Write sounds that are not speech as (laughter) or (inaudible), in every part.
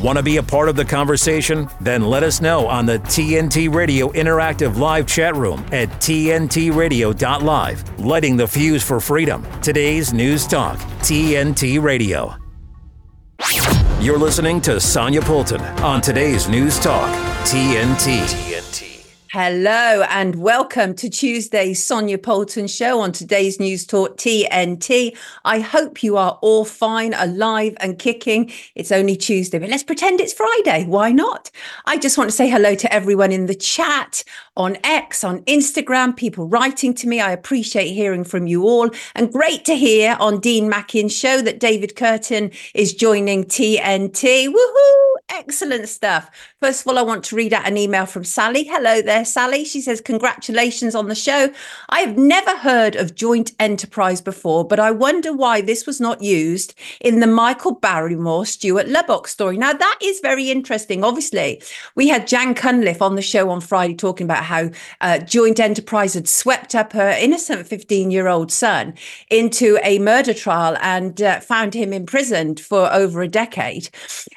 Want to be a part of the conversation? Then let us know on the TNT Radio Interactive Live chat room at TNTRadio.live. Lighting the fuse for freedom. Today's News Talk, TNT Radio. You're listening to Sonia Poulton on today's News Talk, TNT. Hello and welcome to Tuesday's Sonia Poulton show on today's News Talk TNT. I hope you are all fine, alive and kicking. It's only Tuesday, but let's pretend it's Friday. Why not? I just want to say hello to everyone in the chat on X, on Instagram, people writing to me. I appreciate hearing from you all. And great to hear on Dean Mackin's show that David Kurten is joining TNT. Woohoo! Excellent stuff. First of all, I want to read out an email from Sally. Hello there, Sally. She says, Congratulations on the show. I have never heard of joint enterprise before, but I wonder why this was not used in the Michael Barrymore Stuart Lubbock story. Now, that is very interesting. Obviously, we had Jan Cunliffe on the show on Friday talking about how uh, joint enterprise had swept up her innocent 15 year old son into a murder trial and uh, found him imprisoned for over a decade.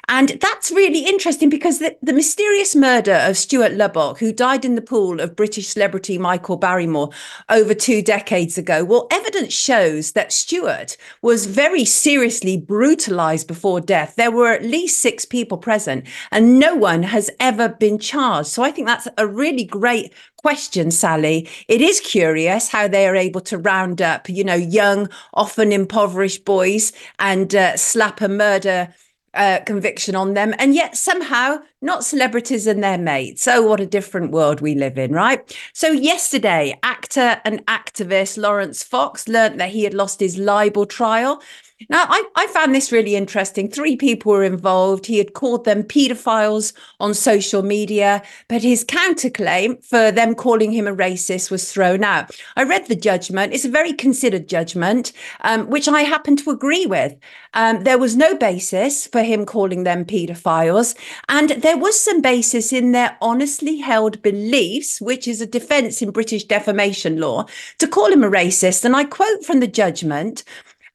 And that's really interesting because the, the mysterious murder of Stuart Lubbock, who died in the pool of British celebrity Michael Barrymore over two decades ago, well, evidence shows that Stuart was very seriously brutalized before death. There were at least six people present, and no one has ever been charged. So I think that's a really great question, Sally. It is curious how they are able to round up, you know, young, often impoverished boys and uh, slap a murder uh, conviction on them, and yet somehow not celebrities and their mates. So, what a different world we live in, right? So, yesterday, actor and activist Laurence Fox learnt that he had lost his libel trial. Now, I, I found this really interesting. Three people were involved. He had called them paedophiles on social media, but his counterclaim for them calling him a racist was thrown out. I read the judgment. It's a very considered judgment, um, which I happen to agree with. Um, there was no basis for him calling them paedophiles, and there was some basis in their honestly held beliefs, which is a defense in British defamation law, to call him a racist. And I quote from the judgment.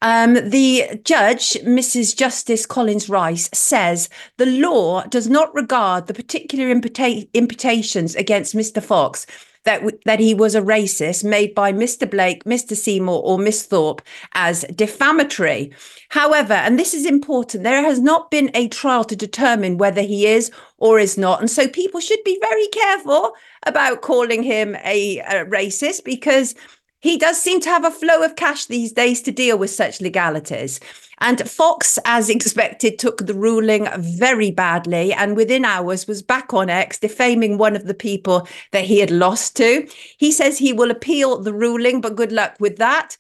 Um, the judge, Mrs. Justice Collins Rice, says the law does not regard the particular imputa- imputations against Mr. Fox that w- that he was a racist made by Mr. Blake, Mr. Seymour, or Miss Thorpe as defamatory. However, and this is important, there has not been a trial to determine whether he is or is not, and so people should be very careful about calling him a, a racist because he does seem to have a flow of cash these days to deal with such legalities. And Fox, as expected, took the ruling very badly and within hours was back on X, defaming one of the people that he had lost to. He says he will appeal the ruling, but good luck with that.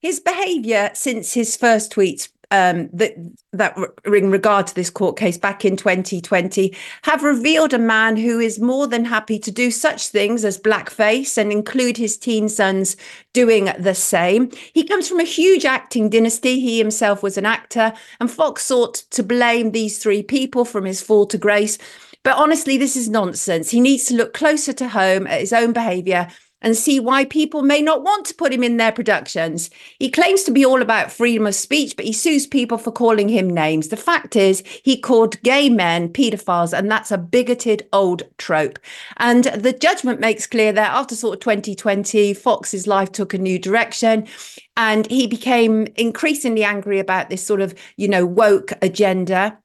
His behavior since his first tweets um, that that in regard to this court case back in 2020 have revealed a man who is more than happy to do such things as blackface and include his teen sons doing the same. He comes from a huge acting dynasty. He himself was an actor, and Fox sought to blame these three people from his fall to grace. But honestly, this is nonsense. He needs to look closer to home at his own behavior and see why people may not want to put him in their productions. He claims to be all about freedom of speech, but he sues people for calling him names. The fact is, he called gay men paedophiles, and that's a bigoted old trope. And the judgment makes clear that after sort of 2020, Fox's life took a new direction. And he became increasingly angry about this sort of, you know, woke agenda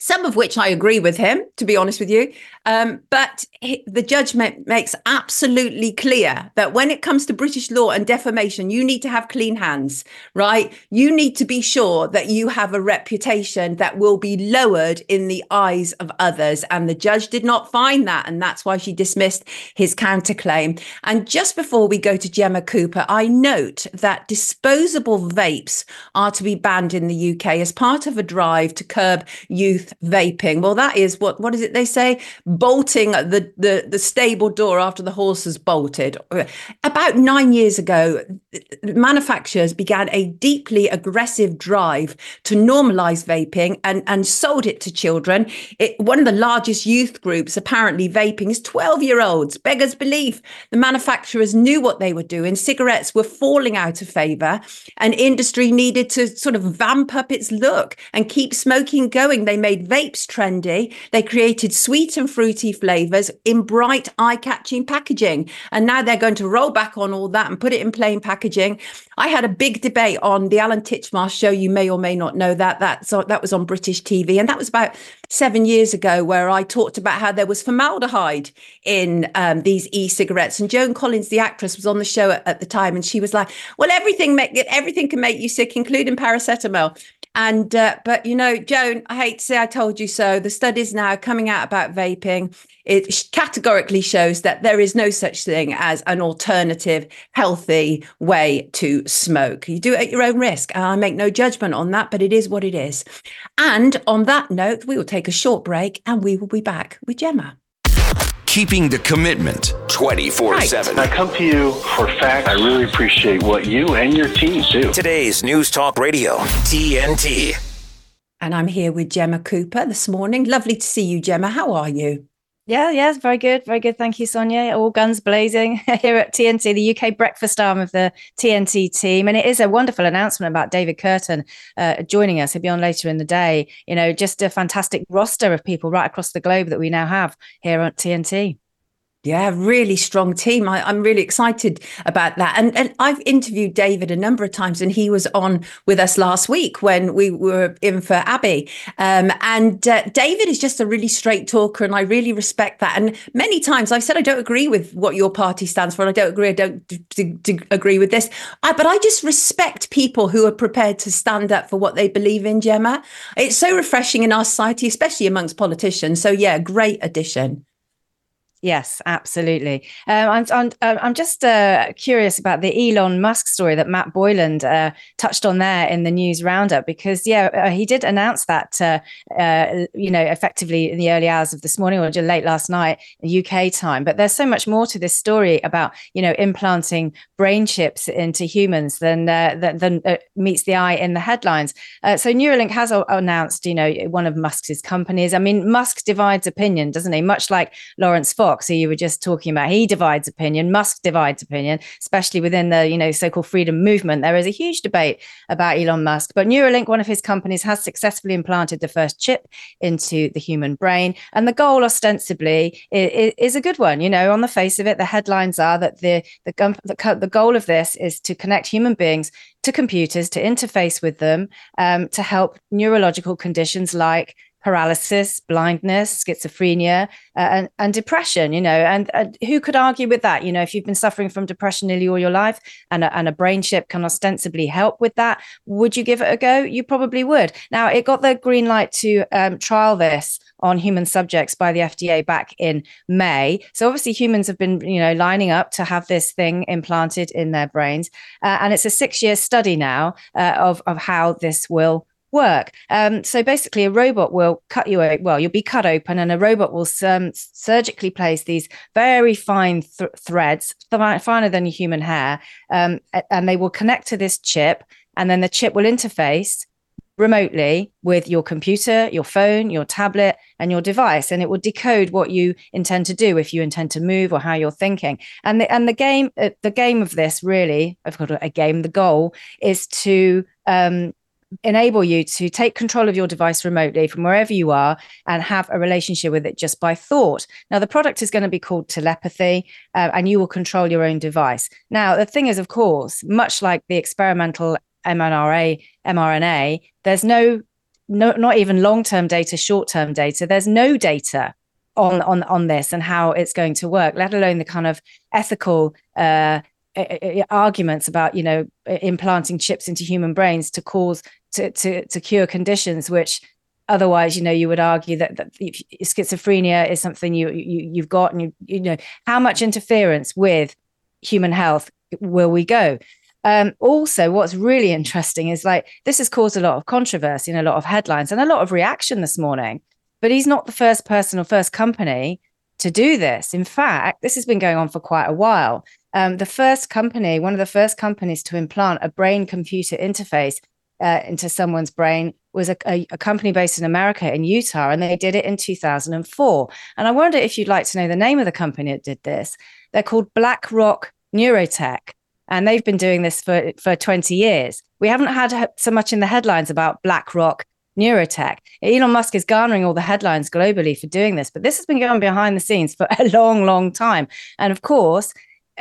some of which I agree with him, to be honest with you. Um, but he, the judgment makes absolutely clear that when it comes to British law and defamation, you need to have clean hands, right? You need to be sure that you have a reputation that will be lowered in the eyes of others. And the judge did not find that. And that's why she dismissed his counterclaim. And just before we go to Gemma Cooper, I note that disposable vapes are to be banned in the UK as part of a drive to curb youth vaping. Well, that is what what is it they say? Bolting the the the stable door after the horse has bolted. About nine years ago, manufacturers began a deeply aggressive drive to normalize vaping and and sold it to children. It, one of the largest youth groups apparently vaping is 12 year olds. Beggars belief. The manufacturers knew what they were doing. Cigarettes were falling out of favor, and industry needed to sort of vamp up its look and keep smoking going. They made vapes trendy. They created sweet and flavors in bright, eye catching packaging. And now they're going to roll back on all that and put it in plain packaging. I had a big debate on the Alan Titchmarsh show. You may or may not know that. That, so that was on British TV. And that was about seven years ago, where I talked about how there was formaldehyde in um, these e cigarettes. And Joan Collins, the actress, was on the show at, at the time. And she was like, well, everything, make, everything can make you sick, including paracetamol. And uh, but you know, Joan, I hate to say I told you so. The studies now coming out about vaping, it categorically shows that there is no such thing as an alternative, healthy way to smoke. You do it at your own risk. I make no judgment on that, but it is what it is. And on that note, we will take a short break and we will be back with Gemma keeping the commitment 24 7. I come to you for facts. I really appreciate what you and your team do. Today's News Talk Radio, TNT. And I'm here with Gemma Cooper this morning. Lovely to see you, Gemma. How are you? Yeah, yes, very good, very good. Thank you, Sonia. All guns blazing (laughs) here at TNT, the UK breakfast arm of the TNT team, and it is a wonderful announcement about David Kurten uh, joining us. He'll be on later in the day. You know, just a fantastic roster of people right across the globe that we now have here at TNT. Yeah, really strong team. I, am really excited about that. And, and I've interviewed David a number of times, and he was on with us last week when we were in for Abbey. Um, and uh, David is just a really straight talker, and I really respect that. And many times I've said I don't agree with what your party stands for, and I don't agree, I don't d- d- d- agree with this. I, but I just respect people who are prepared to stand up for what they believe in, Gemma. It's so refreshing in our society, especially amongst politicians. So, yeah, great addition. Yes, absolutely. Um, I'm, I'm, uh, I'm just uh, curious about the Elon Musk story that Matt Boyland uh, touched on there in the news roundup, because yeah, uh, he did announce that uh, uh, you know effectively in the early hours of this morning or late last night UK time. But there's so much more to this story about you know implanting brain chips into humans than than, than meets the eye in the headlines. so Neuralink has announced you know one of Musk's companies. I mean, Musk divides opinion, doesn't he? Much like Laurence Fox who you were just talking about, he divides opinion. Musk divides opinion, especially within the you know so-called freedom movement. There is a huge debate about Elon Musk, but Neuralink, one of his companies, has successfully implanted the first chip into the human brain, and the goal, ostensibly, is, is a good one. You know, on the face of it, the headlines are that the the, the, the goal of this is to connect human beings to computers to interface with them um, to help neurological conditions like paralysis, blindness, schizophrenia, uh, and, and depression, you know, and, and, who could argue with that? You know, if you've been suffering from depression nearly all your life and a, and a brain chip can ostensibly help with that, would you give it a go? You probably would. Now, it got the green light to um, trial this on human subjects by the FDA back in May. So obviously humans have been, you know, lining up to have this thing implanted in their brains. Uh, and it's a six year study now uh, of, of how this will work. Um, so basically, a robot will cut you. Well, you'll be cut open, and a robot will um, surgically place these very fine th- threads, finer than human hair, um, and they will connect to this chip, and then the chip will interface remotely with your computer, your phone, your tablet, and your device, and it will decode what you intend to do if you intend to move or how you're thinking. And the and the game, uh, the game of this really, I've got a game. The goal is to um, enable you to take control of your device remotely from wherever you are and have a relationship with it just by thought. Now, the product is going to be called telepathy, uh, and you will control your own device. Now, the thing is, of course, much like the experimental mRNA, mRNA, there's no, no not even long-term data, short-term data. There's no data on on on this and how it's going to work, let alone the kind of ethical uh, arguments about you know implanting chips into human brains to cause to to, to cure conditions which otherwise you know you would argue that, that schizophrenia is something you, you you've got and you you know how much interference with human health will we go? Um, also what's really interesting is like this has caused a lot of controversy and a lot of headlines and a lot of reaction this morning but he's not the first person or first company to do this. In fact this has been going on for quite a while. Um, the first company, one of the first companies to implant a brain computer interface uh, into someone's brain was a, a, a, company based in America in Utah, and they did it in 2004. And I wonder if you'd like to know the name of the company that did this. They're called BlackRock Neurotech, and they've been doing this for, for 20 years. We haven't had so much in the headlines about BlackRock neurotech. Elon Musk is garnering all the headlines globally for doing this, but this has been going behind the scenes for (laughs) a long, long time. And of course,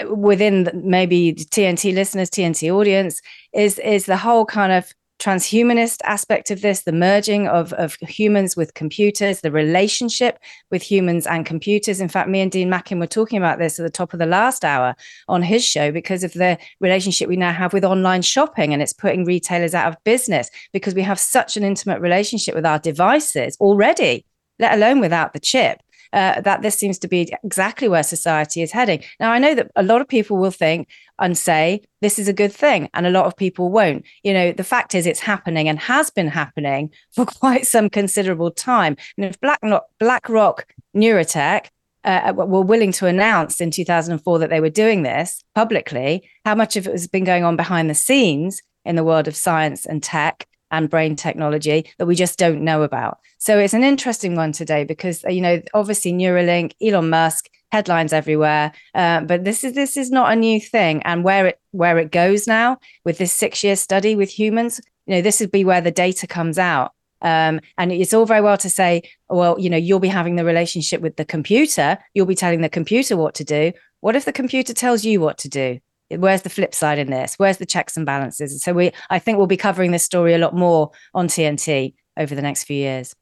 within maybe TNT listeners, TNT audience, is is the whole kind of transhumanist aspect of this, the merging of, of humans with computers, the relationship with humans and computers. In fact, me and Dean Mackin were talking about this at the top of the last hour on his show because of the relationship we now have with online shopping and it's putting retailers out of business because we have such an intimate relationship with our devices already, let alone without the chip uh, that this seems to be exactly where society is heading. Now, I know that a lot of people will think and say this is a good thing, and a lot of people won't. You know, the fact is it's happening and has been happening (laughs) for quite some considerable time. And if BlackRock, BlackRock Neurotech uh, were willing to announce in 2004 that they were doing this publicly, how much of it has been going on behind the scenes in the world of science and tech and brain technology that we just don't know about. So it's an interesting one today because you know obviously Neuralink, Elon Musk, headlines everywhere, uh, but this is this is not a new thing. And where it where it goes now with this six year study with humans, you know this would be where the data comes out. Um, and it's all very well to say, well, you know, you'll be having the relationship with the computer, you'll be telling the computer what to do. What if the computer tells you what to do? Where's the flip side in this where's the checks and balances so we i think we'll be covering this story a lot more on tnt over the next few years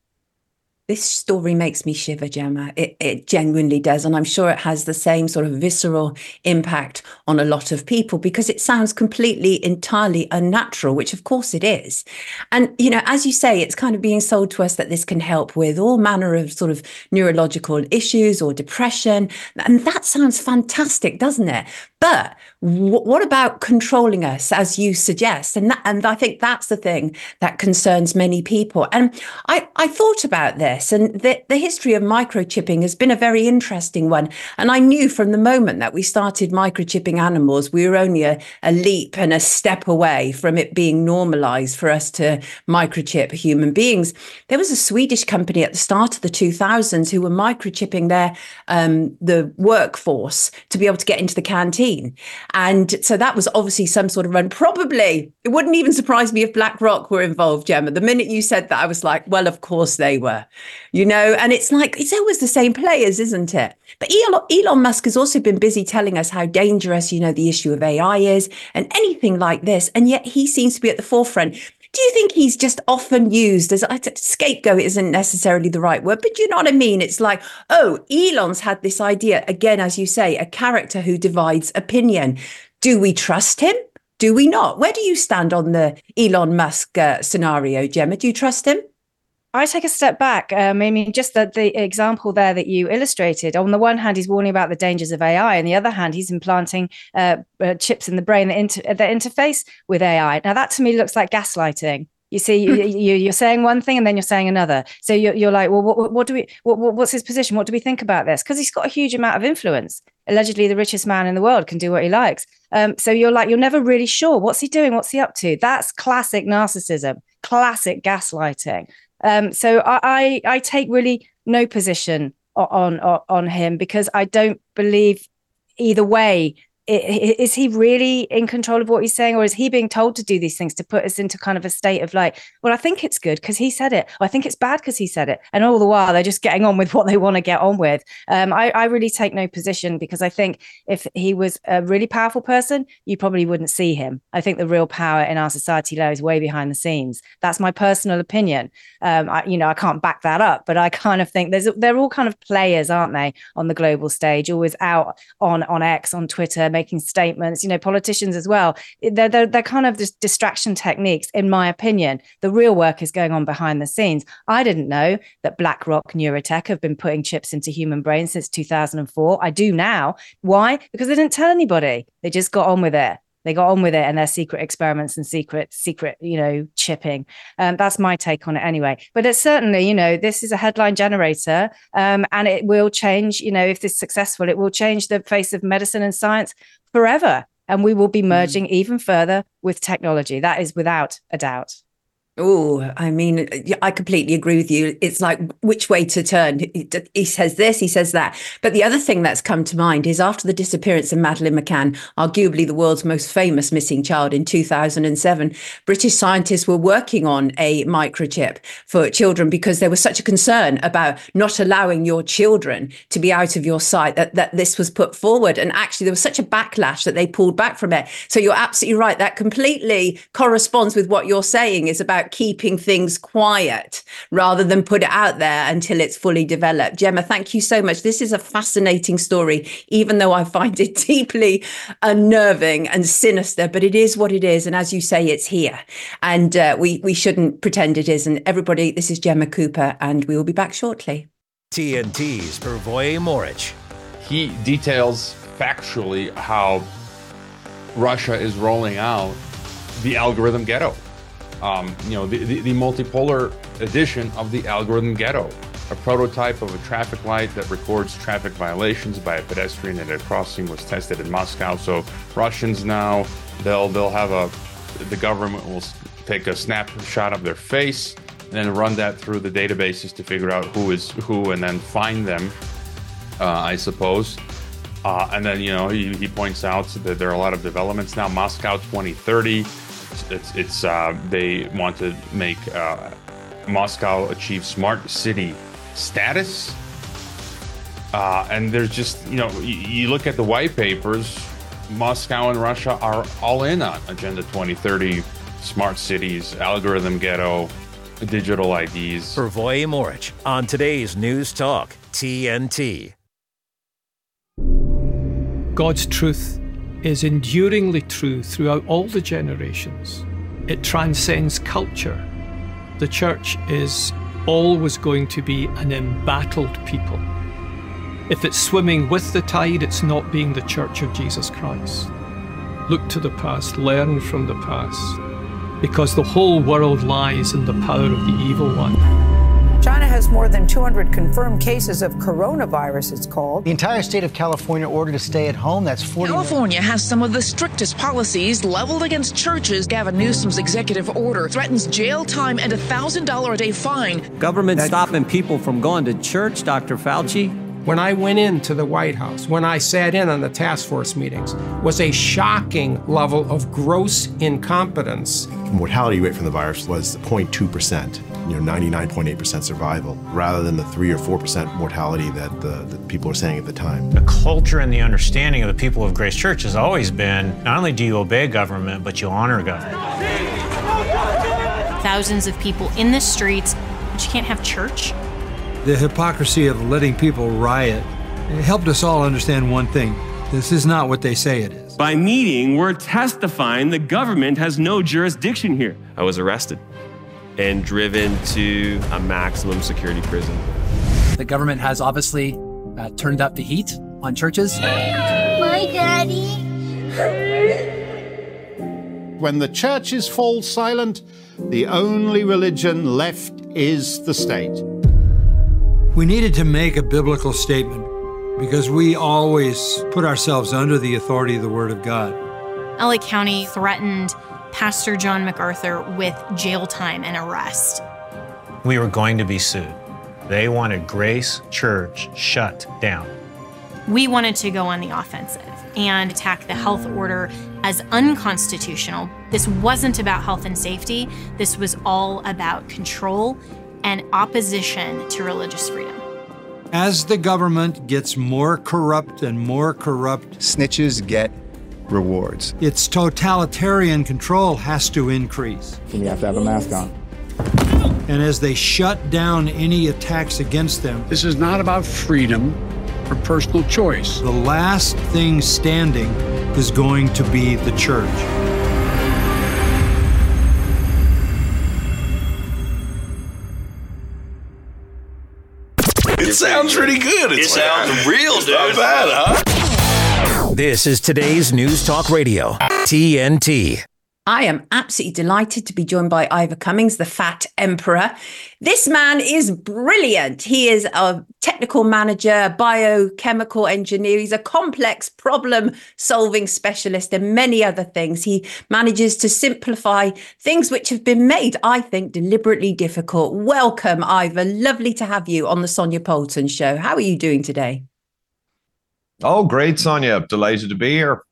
this story makes me shiver, Gemma. It, it genuinely does. And I'm sure it has the same sort of visceral impact on a lot of people because it sounds completely, entirely unnatural, which of course it is. And, you know, as you say, it's kind of being sold to us that this can help with all manner of sort of neurological issues or depression. And that sounds fantastic, doesn't it? But w- what about controlling us, as you suggest? And that, and I think that's the thing that concerns many people. And I, I thought about this, and the, the history of microchipping has been a very interesting one. And I knew from the moment that we started microchipping animals, we were only a, a leap and a step away from it being normalized for us to microchip human beings. There was a Swedish company at the start of the 2000s who were microchipping their um, the workforce to be able to get into the canteen and so that was obviously some sort of run. Probably it wouldn't even surprise me if BlackRock were involved, Gemma. The minute you said that, I was like, well, of course they were, you know, and it's like, it's always the same players, isn't it? But Elon, Elon Musk has also been busy telling us how dangerous, you know, the issue of AI is and anything like this. And yet he seems to be at the forefront do you think he's just often used as a scapegoat isn't necessarily the right word, but you know what I mean? It's like, oh, Elon's had this idea again, as you say, a character who divides opinion. Do we trust him? Do we not? Where do you stand on the Elon Musk uh, scenario, Gemma? Do you trust him? I take a step back. Um, I mean, just the, the example there that you illustrated. On the one hand, he's warning about the dangers of AI. On the other hand, he's implanting uh, uh, chips in the brain that, inter- that interface with AI. Now, that to me looks like gaslighting. You see, you, (laughs) are saying one thing and then you're saying another. So you're, you're like, well, what, what do we, what, what's his position? What do we think about this? Because he's got a huge amount of influence. Allegedly, the richest man in the world can do what he likes. Um, so you're like, you're never really sure. What's he doing? What's he up to? That's classic narcissism, classic gaslighting. Um, so I, I, I take really no position on, on on him because I don't believe either way is he really in control of what he's saying or is he being told to do these things to put us into kind of a state of like well i think it's good because he said it i think it's bad because he said it and all the while they're just getting on with what they want to get on with. Um, I, I, really take no position because i think if he was a really powerful person you probably wouldn't see him. I think the real power in our society lies way behind the scenes. That's my personal opinion. Um, I, you know i can't back that up but i kind of think there's they're all kind of players aren't they on the global stage always out on on x on twitter making statements, you know, politicians as well. They're, they're, they're kind of just distraction techniques, in my opinion. The real work is going on behind the scenes. I didn't know that BlackRock Neurotech have been putting chips into human brains since 2004. I do now. Why? Because they didn't tell anybody. They just got on with it they got on with it and their secret experiments and secret secret you know chipping um, that's my take on it anyway but it's certainly you know this is a headline generator um, and it will change you know if this is successful it will change the face of medicine and science forever and we will be hmm. merging mm. even further with technology that is without a doubt Oh, I mean, I completely agree with you. It's like which way to turn. He says this, he says that. But the other thing that's come to mind is after the disappearance of Madeleine McCann, arguably the world's most famous missing child in 2007, British scientists were working on a microchip for children because there was such a concern about not allowing your children to be out of your sight that, that this was put forward. And actually, there was such a backlash that they pulled back from it. So you're absolutely right. That completely corresponds with what you're saying is about keeping things quiet rather than put it out there until it's fully developed. Gemma, thank you so much. This is a fascinating story, even though I find it (laughs) deeply unnerving and sinister, but it is what it is. And as you say, it's here. And uh, we, we shouldn't pretend it isn't. Everybody, this is Gemma Cooper, and we will be back shortly. TNT's Pervoy Morich. He details factually how Russia is rolling out the algorithm ghetto um, you know, the, the, the, multipolar edition of the algorithm ghetto, a prototype of a traffic light that records traffic violations by a pedestrian at a crossing was tested in Moscow. So Russians now they'll they'll have a the government will take a snapshot of their face and then run that through the databases to figure out who is who and then find them. Uh, I suppose. Uh, and then you know he, he points out that there are a lot of developments now. Moscow 2030 it's, it's uh, they want to make uh, Moscow achieve smart city status. Uh, and there's just you know you, you look at the white papers, Moscow and Russia are all in on Agenda 2030, smart cities, algorithm ghetto, digital IDs. For Voye Morich on today's News Talk TNT. God's truth is enduringly true throughout all the generations. It transcends culture. The church is always going to be an embattled people. If it's swimming with the tide, it's not being the church of Jesus Christ. Look to the past, learn from the past, because the whole world lies in the power of the evil one. China has more than 200 confirmed cases of coronavirus, it's called. The entire state of California ordered to stay at home. That's 40. California has some of the strictest policies leveled against churches. Gavin Newsom's executive order threatens jail time and a $1,000 a day fine. Government stopping people from going to church, Dr. Fauci. When I went into the White House, when I sat in on the task force meetings, was a shocking level of gross incompetence. Mortality rate from the virus was 0.2 percent you know 99.8% survival rather than the 3 or 4% mortality that the, that people were saying at the time. The culture and the understanding of the people of Grace Church has always been not only do you obey government, but you honor government. Thousands of people in the streets, but you can't have church. The hypocrisy of letting people riot helped us all understand one thing. This is not what they say it is. By meeting, we're testifying the government has no jurisdiction here. I was arrested and driven to a maximum security prison. The government has obviously uh, turned up the heat on churches. My daddy. When the churches fall silent, the only religion left is the state. We needed to make a biblical statement because we always put ourselves under the authority of the Word of God. LA County threatened Pastor John MacArthur with jail time and arrest. We were going to be sued. They wanted Grace Church shut down. We wanted to go on the offensive and attack the health order as unconstitutional. This wasn't about health and safety, this was all about control and opposition to religious freedom. As the government gets more corrupt and more corrupt, snitches get rewards. Its totalitarian control has to increase. And you have to have a mask on. And as they shut down any attacks against them, this is not about freedom or personal choice. The last thing standing is going to be the church. It sounds pretty good. It's it sounds like, real, dude. Not bad, huh? This is today's News Talk Radio, TNT. I am absolutely delighted to be joined by Ivor Cummins, the Fat Emperor. This man is brilliant. He is a technical manager, biochemical engineer. He's a complex problem solving specialist and many other things. He manages to simplify things which have been made, I think, deliberately difficult. Welcome, Ivor. Lovely to have you on the Sonia Poulton Show. How are you doing today? Oh, great, Sonia. Delighted to be here.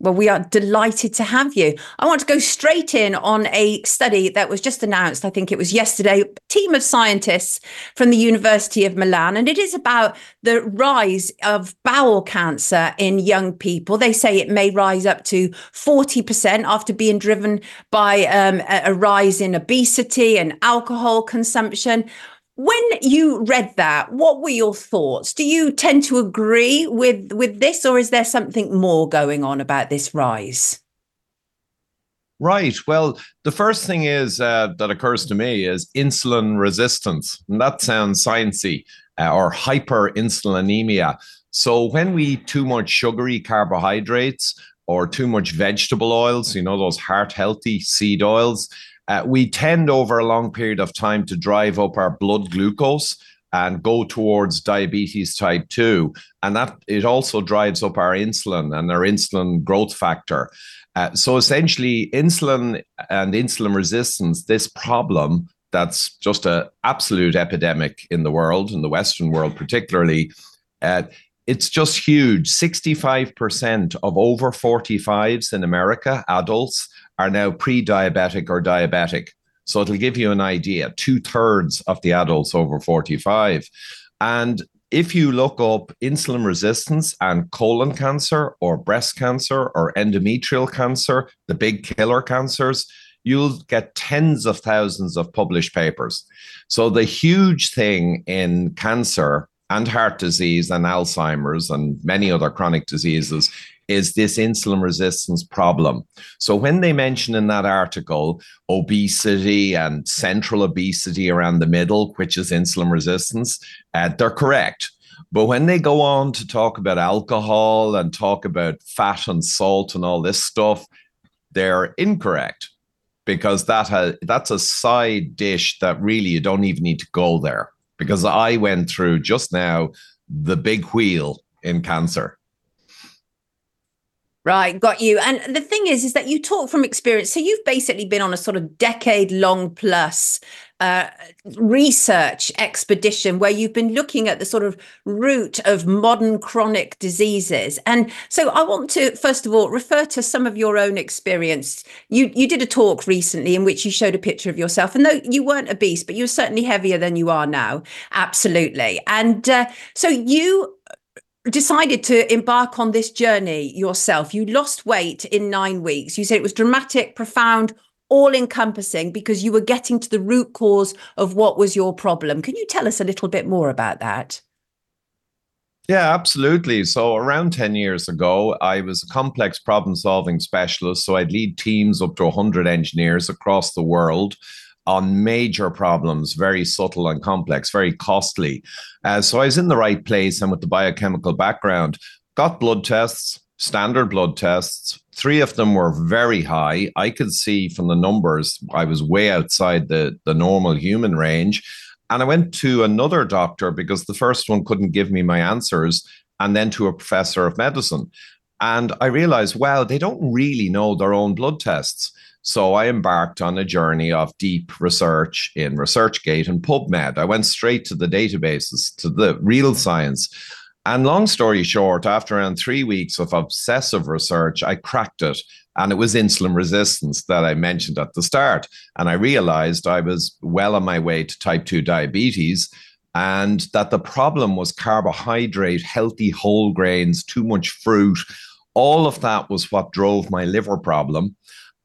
Well, we are delighted to have you. I want to go straight in on a study that was just announced. I think it was yesterday. Team of scientists from the University of Milan, and it is about the rise of bowel cancer in young people. They say it may rise up to 40% after being driven by um, a rise in obesity and alcohol consumption. When you read that, what were your thoughts? Do you tend to agree with with this, or is there something more going on about this rise? Right. Well, the first thing is uh, that occurs to me is insulin resistance, and that sounds sciencey, uh, or hyperinsulinemia. So when we eat too much sugary carbohydrates or too much vegetable oils, you know those heart healthy seed oils, uh, we tend over a long period of time to drive up our blood glucose and go towards diabetes type 2 and that it also drives up our insulin and our insulin growth factor. Uh, so essentially insulin and insulin resistance this problem that's just an absolute epidemic in the world in the western world particularly uh, it's just huge. 65% of over 45s in america adults are now pre diabetic or diabetic. So it'll give you an idea two thirds of the adults over 45. And if you look up insulin resistance and colon cancer or breast cancer or endometrial cancer, the big killer cancers, you'll get tens of thousands of published papers. So the huge thing in cancer and heart disease and Alzheimer's and many other chronic diseases is this insulin resistance problem. So when they mention in that article obesity and central obesity around the middle, which is insulin resistance, uh, they're correct. But when they go on to talk about alcohol and talk about fat and salt and all this stuff, they're incorrect because that has, that's a side dish that really you don't even need to go there. Because I went through just now the big wheel in cancer Right, got you. And the thing is, is that you talk from experience. So you've basically been on a sort of decade long plus uh, research expedition where you've been looking at the sort of root of modern chronic diseases. And so I want to, first of all, refer to some of your own experience. You, you did a talk recently in which you showed a picture of yourself. And though you weren't obese, but you were certainly heavier than you are now. Absolutely. And uh, so you decided to embark on this journey yourself. You lost weight in nine weeks. You said it was dramatic, profound, all encompassing because you were getting to the root cause of what was your problem. Can you tell us a little bit more about that? Yeah, absolutely. So, around 10 years ago, I was a complex problem solving specialist. So, I'd lead teams up to 100 engineers across the world on major problems, very subtle and complex, very costly. Uh, so I was in the right place and with the biochemical background, got blood tests, standard blood tests. Three of them were very high. I could see from the numbers I was way outside the, the normal human range. And I went to another doctor because the first one couldn't give me my answers, and then to a professor of medicine. And I realized, wow, they don't really know their own blood tests. So I embarked on a journey of deep research in ResearchGate and PubMed. I went straight to the databases, to the real science. And long story short, after around three weeks of obsessive research, I cracked it. And it was insulin resistance that I mentioned at the start. And I realized I was well on my way to type 2 diabetes and that the problem was carbohydrate, healthy whole grains, too much fruit. All of that was what drove my liver problem.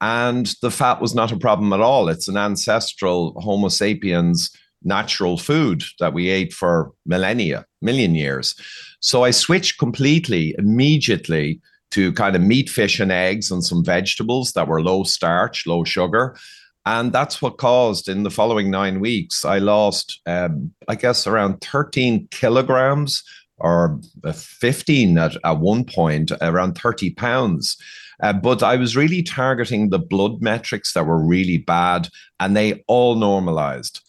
And the fat was not a problem at all. It's an ancestral Homo sapiens natural food that we ate for millennia, million years. So I switched completely immediately to kind of meat, fish, and eggs and some vegetables that were low starch, low sugar. And that's what caused in the following nine weeks, I lost, um, I guess, around 13 kilograms or 15 at, at one point, around 30 pounds. Uh, but I was really targeting the blood metrics that were really bad, and they all normalized.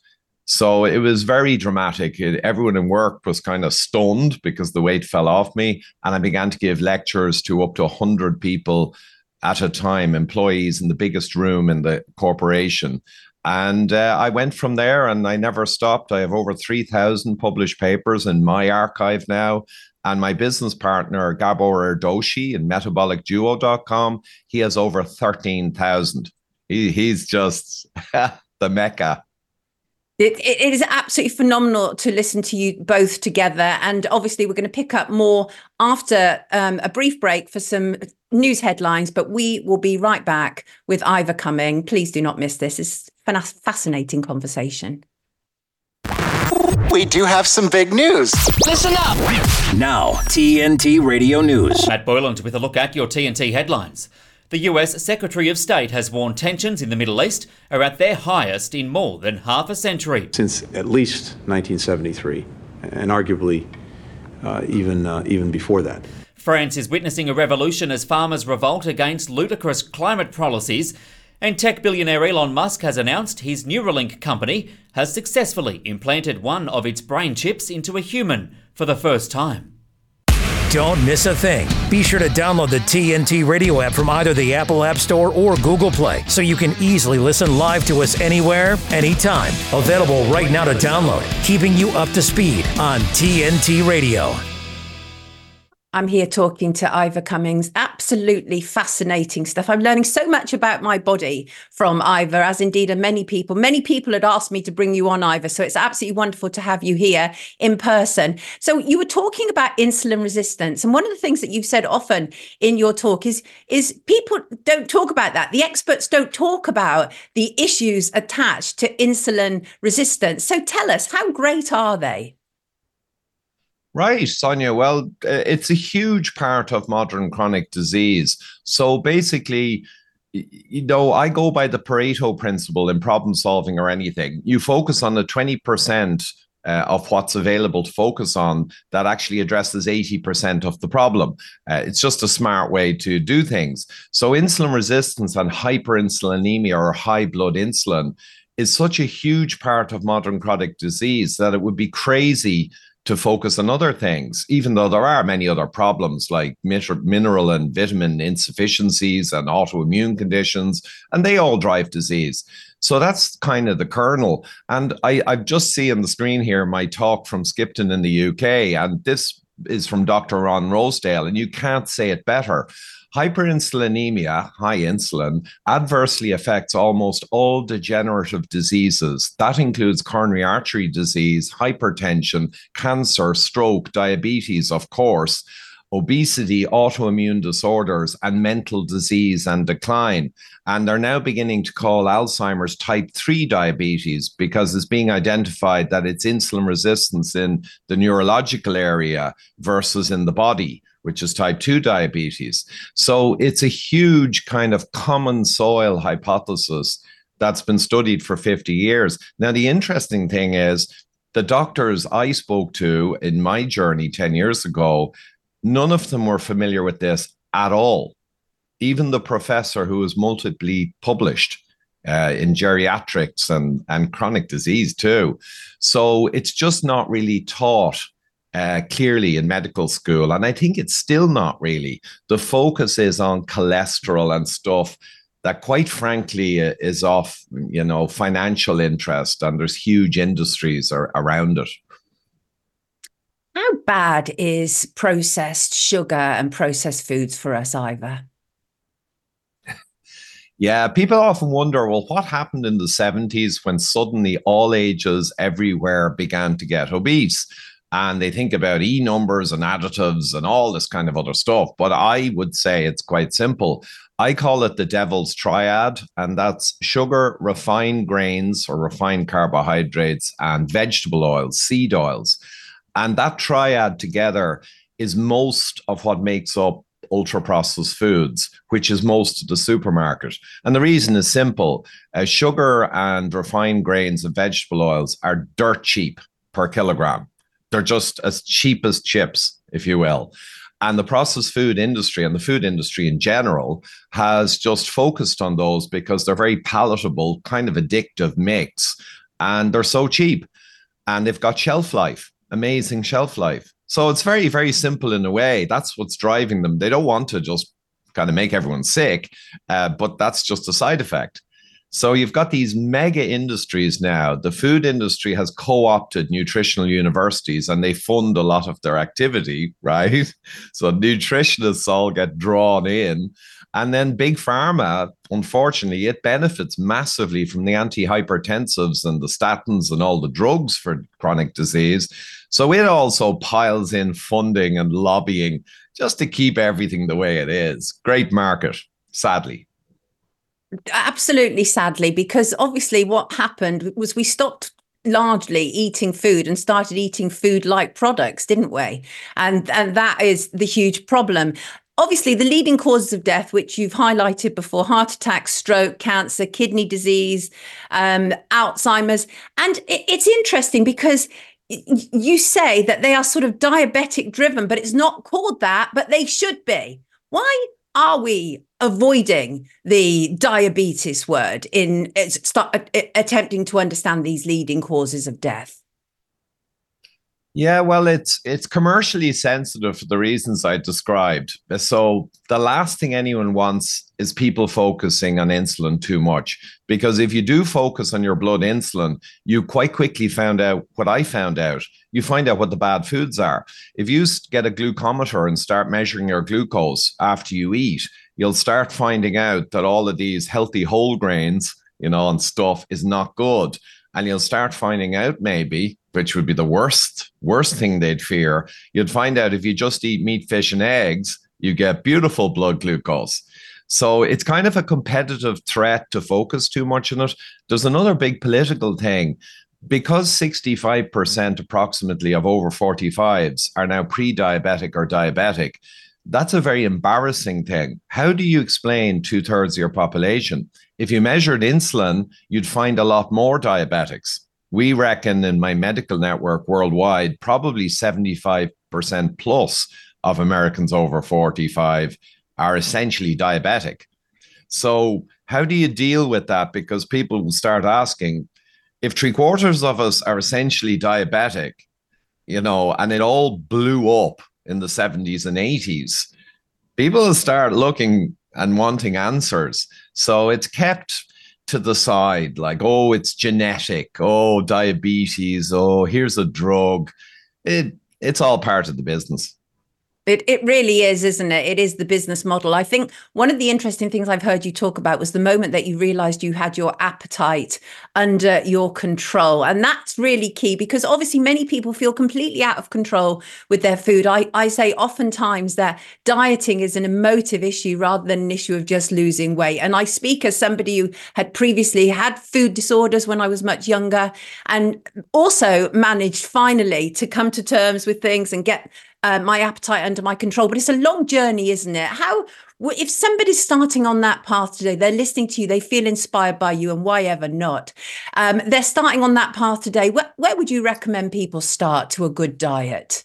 So it was very dramatic. It, everyone in work was kind of stunned because the weight fell off me. And I began to give lectures to up to 100 people at a time, employees in the biggest room in the corporation. And uh, I went from there and I never stopped. I have over 3,000 published papers in my archive now. And my business partner, Gabor Erdosi in metabolicduo.com, he has over 13,000. He, he's just (laughs) the mecca it, it is absolutely phenomenal to listen to you both together. And obviously, we're going to pick up more after um, a brief break for some news headlines. But we will be right back with Ivor Cummins. Please do not miss this. It's a fascinating conversation. We do have some big news. Listen up. Now, TNT Radio News. Matt Boyland with a look at your TNT headlines. The US Secretary of State has warned tensions in the Middle East are at their highest in more than half a century. Since at least 1973, and arguably uh, even, uh, even before that. France is witnessing a revolution as farmers revolt against ludicrous climate policies. And tech billionaire Elon Musk has announced his Neuralink company has successfully implanted one of its brain chips into a human for the first time. Don't miss a thing. Be sure to download the TNT radio app from either the Apple App Store or Google Play so you can easily listen live to us anywhere, anytime. Available right now to download, keeping you up to speed on TNT Radio. I'm here talking to Ivor Cummins. Absolutely fascinating stuff. I'm learning so much about my body from Ivor, as indeed are many people. Many people had asked me to bring you on, Ivor. So it's absolutely wonderful to have you here in person. So you were talking about insulin resistance. And one of the things that you've said often in your talk is, is people don't talk about that. The experts don't talk about the issues attached to insulin resistance. So tell us, how great are they? Right, Sonia. Well, uh, it's a huge part of modern chronic disease. So basically, you know, I go by the Pareto principle in problem solving or anything. You focus on the 20% uh, of what's available to focus on that actually addresses 80% of the problem. Uh, it's just a smart way to do things. So, insulin resistance and hyperinsulinemia or high blood insulin is such a huge part of modern chronic disease that it would be crazy to focus on other things, even though there are many other problems like mineral and vitamin insufficiencies and autoimmune conditions, and they all drive disease. So that's kind of the kernel. And I, I've just seen on the screen here my talk from Skipton in the UK, and this is from Dr. Ron Rosedale, and you can't say it better. Hyperinsulinemia, high insulin, adversely affects almost all degenerative diseases. That includes coronary artery disease, hypertension, cancer, stroke, diabetes, of course, obesity, autoimmune disorders, and mental disease and decline. And they're now beginning to call Alzheimer's type 3 diabetes because it's being identified that it's insulin resistance in the neurological area versus in the body which is type 2 diabetes. So it's a huge kind of common soil hypothesis that's been studied for 50 years. Now, the interesting thing is the doctors I spoke to in my journey 10 years ago, none of them were familiar with this at all. Even the professor who was multiply published. Uh, in geriatrics and, and chronic disease too. So it's just not really taught uh, clearly in medical school. And I think it's still not really. The focus is on cholesterol and stuff that quite frankly uh, is of you know financial interest and there's huge industries are, around it how bad is processed sugar and processed foods for us ivor (laughs) yeah, people often wonder, well, what happened in the 70s when suddenly all ages everywhere began to get obese? And they think about e numbers and additives and all this kind of other stuff. But I would say it's quite simple. I call it the devil's triad, and that's sugar, refined grains or refined carbohydrates, and vegetable oils, seed oils. And that triad together is most of what makes up ultra processed foods, which is most of the supermarket. And the reason is simple uh, sugar and refined grains and vegetable oils are dirt cheap per kilogram. They're just as cheap as chips, if you will. And the processed food industry and the food industry in general has just focused on those because they're very palatable, kind of addictive mix, and they're so cheap. And they've got shelf life, amazing shelf life. So it's very, very simple in a way. That's what's driving them. They don't want to just kind of make everyone sick, uh, but that's just a side effect. So you've got these mega industries now. The food industry has co-opted nutritional universities and they fund a lot of their activity, right? (laughs) So nutritionists all get drawn in. And then big pharma, unfortunately, it benefits massively from the antihypertensives and the statins and all the drugs for chronic disease. So it also piles in funding and lobbying just to keep everything the way it is. Great market, sadly. Absolutely, sadly, because obviously what happened was we stopped largely eating food and started eating food like products didn't we? And and that is the huge problem. Obviously the leading causes of death which you've highlighted before heart attack stroke cancer kidney disease um, alzheimer's. And it, it's interesting because you say that they are sort of diabetic driven but it's not called that but they should be. Why are we avoiding the diabetes word in attempting to understand these leading causes of death yeah, well, it's it's commercially sensitive for the reasons I described. So the last thing anyone wants is people focusing on insulin too much. Because if you do focus on your blood insulin, you quite quickly found out what I found out. You find out what the bad foods are. If you get a glucometer and start measuring your glucose after you eat, you'll start finding out that all of these healthy whole grains, you know, and stuff is not good. And you'll start finding out maybe which would be the worst worst thing they'd fear. You'd find out if you just eat meat fish and eggs you get beautiful blood glucose. So it's kind of a competitive threat to focus too much on it. There's another big political thing. Because 65% approximately of over 45s are now pre-diabetic or diabetic that's a very embarrassing thing. How do you explain two thirds of your population? If you measured insulin, you'd find a lot more diabetics we reckon in my medical network worldwide, probably 75% plus of Americans over 45 are essentially diabetic. So, how do you deal with that? Because people will start asking if three quarters of us are essentially diabetic, you know, and it all blew up in the 70s and 80s, people will start looking and wanting answers. So, it's kept to the side, like, oh, it's genetic, oh, diabetes, oh, here's a drug. It it's all part of the business. It, it really is, isn't it? It is the business model. I think one of the interesting things I've heard you talk about was the moment that you realized you had your appetite under your control. And that's really key because obviously many people feel completely out of control with their food. I, I say oftentimes that dieting is an emotive issue rather than an issue of just losing weight. And I speak as somebody who had previously had food disorders when I was much younger and also managed finally to come to terms with things and get uh, my appetite under my control. But it's a long journey, isn't it? How, if somebody's starting on that path today, they're listening to you, they feel inspired by you, and why ever not? Um, they're starting on that path today. Where, where would you recommend people start to a good diet?